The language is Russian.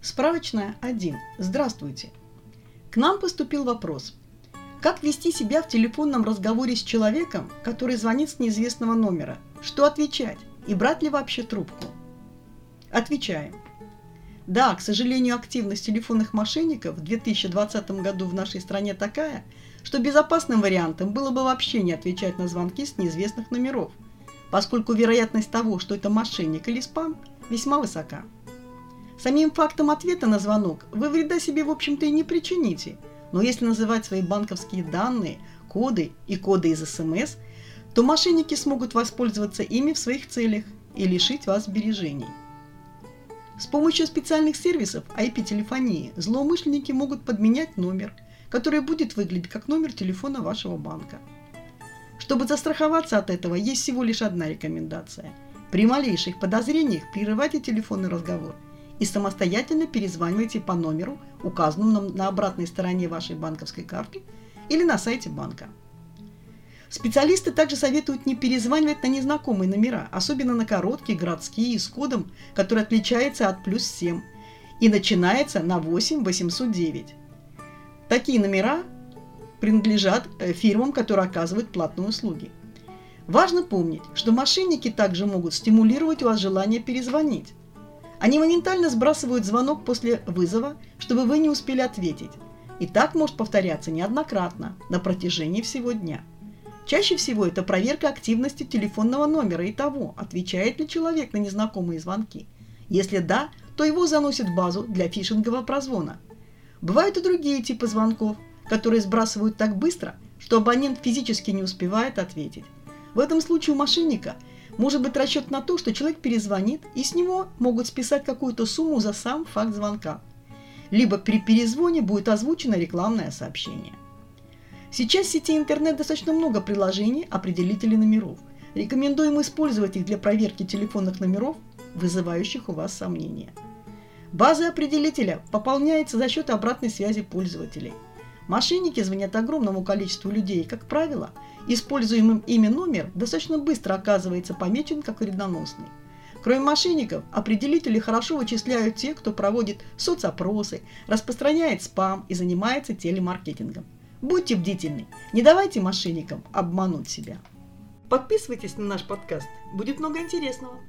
Справочная 1. Здравствуйте. К нам поступил вопрос. Как вести себя в телефонном разговоре с человеком, который звонит с неизвестного номера? Что отвечать? И брать ли вообще трубку? Отвечаем. Да, к сожалению, активность телефонных мошенников в 2020 году в нашей стране такая, что безопасным вариантом было бы вообще не отвечать на звонки с неизвестных номеров, поскольку вероятность того, что это мошенник или спам, весьма высока. Самим фактом ответа на звонок вы вреда себе, в общем-то, и не причините. Но если называть свои банковские данные, коды и коды из СМС, то мошенники смогут воспользоваться ими в своих целях и лишить вас сбережений. С помощью специальных сервисов IP-телефонии злоумышленники могут подменять номер, который будет выглядеть как номер телефона вашего банка. Чтобы застраховаться от этого, есть всего лишь одна рекомендация. При малейших подозрениях прерывайте телефонный разговор – и самостоятельно перезванивайте по номеру, указанному на обратной стороне вашей банковской карты или на сайте банка. Специалисты также советуют не перезванивать на незнакомые номера, особенно на короткие, городские, с кодом, который отличается от плюс 7 и начинается на 8 809. Такие номера принадлежат э, фирмам, которые оказывают платные услуги. Важно помнить, что мошенники также могут стимулировать у вас желание перезвонить. Они моментально сбрасывают звонок после вызова, чтобы вы не успели ответить. И так может повторяться неоднократно на протяжении всего дня. Чаще всего это проверка активности телефонного номера и того, отвечает ли человек на незнакомые звонки. Если да, то его заносят в базу для фишингового прозвона. Бывают и другие типы звонков, которые сбрасывают так быстро, что абонент физически не успевает ответить. В этом случае у мошенника – может быть расчет на то, что человек перезвонит, и с него могут списать какую-то сумму за сам факт звонка. Либо при перезвоне будет озвучено рекламное сообщение. Сейчас в сети интернет достаточно много приложений определителей номеров. Рекомендуем использовать их для проверки телефонных номеров, вызывающих у вас сомнения. База определителя пополняется за счет обратной связи пользователей – Мошенники звонят огромному количеству людей, как правило, используемым ими номер достаточно быстро оказывается помечен как вредоносный. Кроме мошенников, определители хорошо вычисляют тех, кто проводит соцопросы, распространяет спам и занимается телемаркетингом. Будьте бдительны, не давайте мошенникам обмануть себя. Подписывайтесь на наш подкаст, будет много интересного.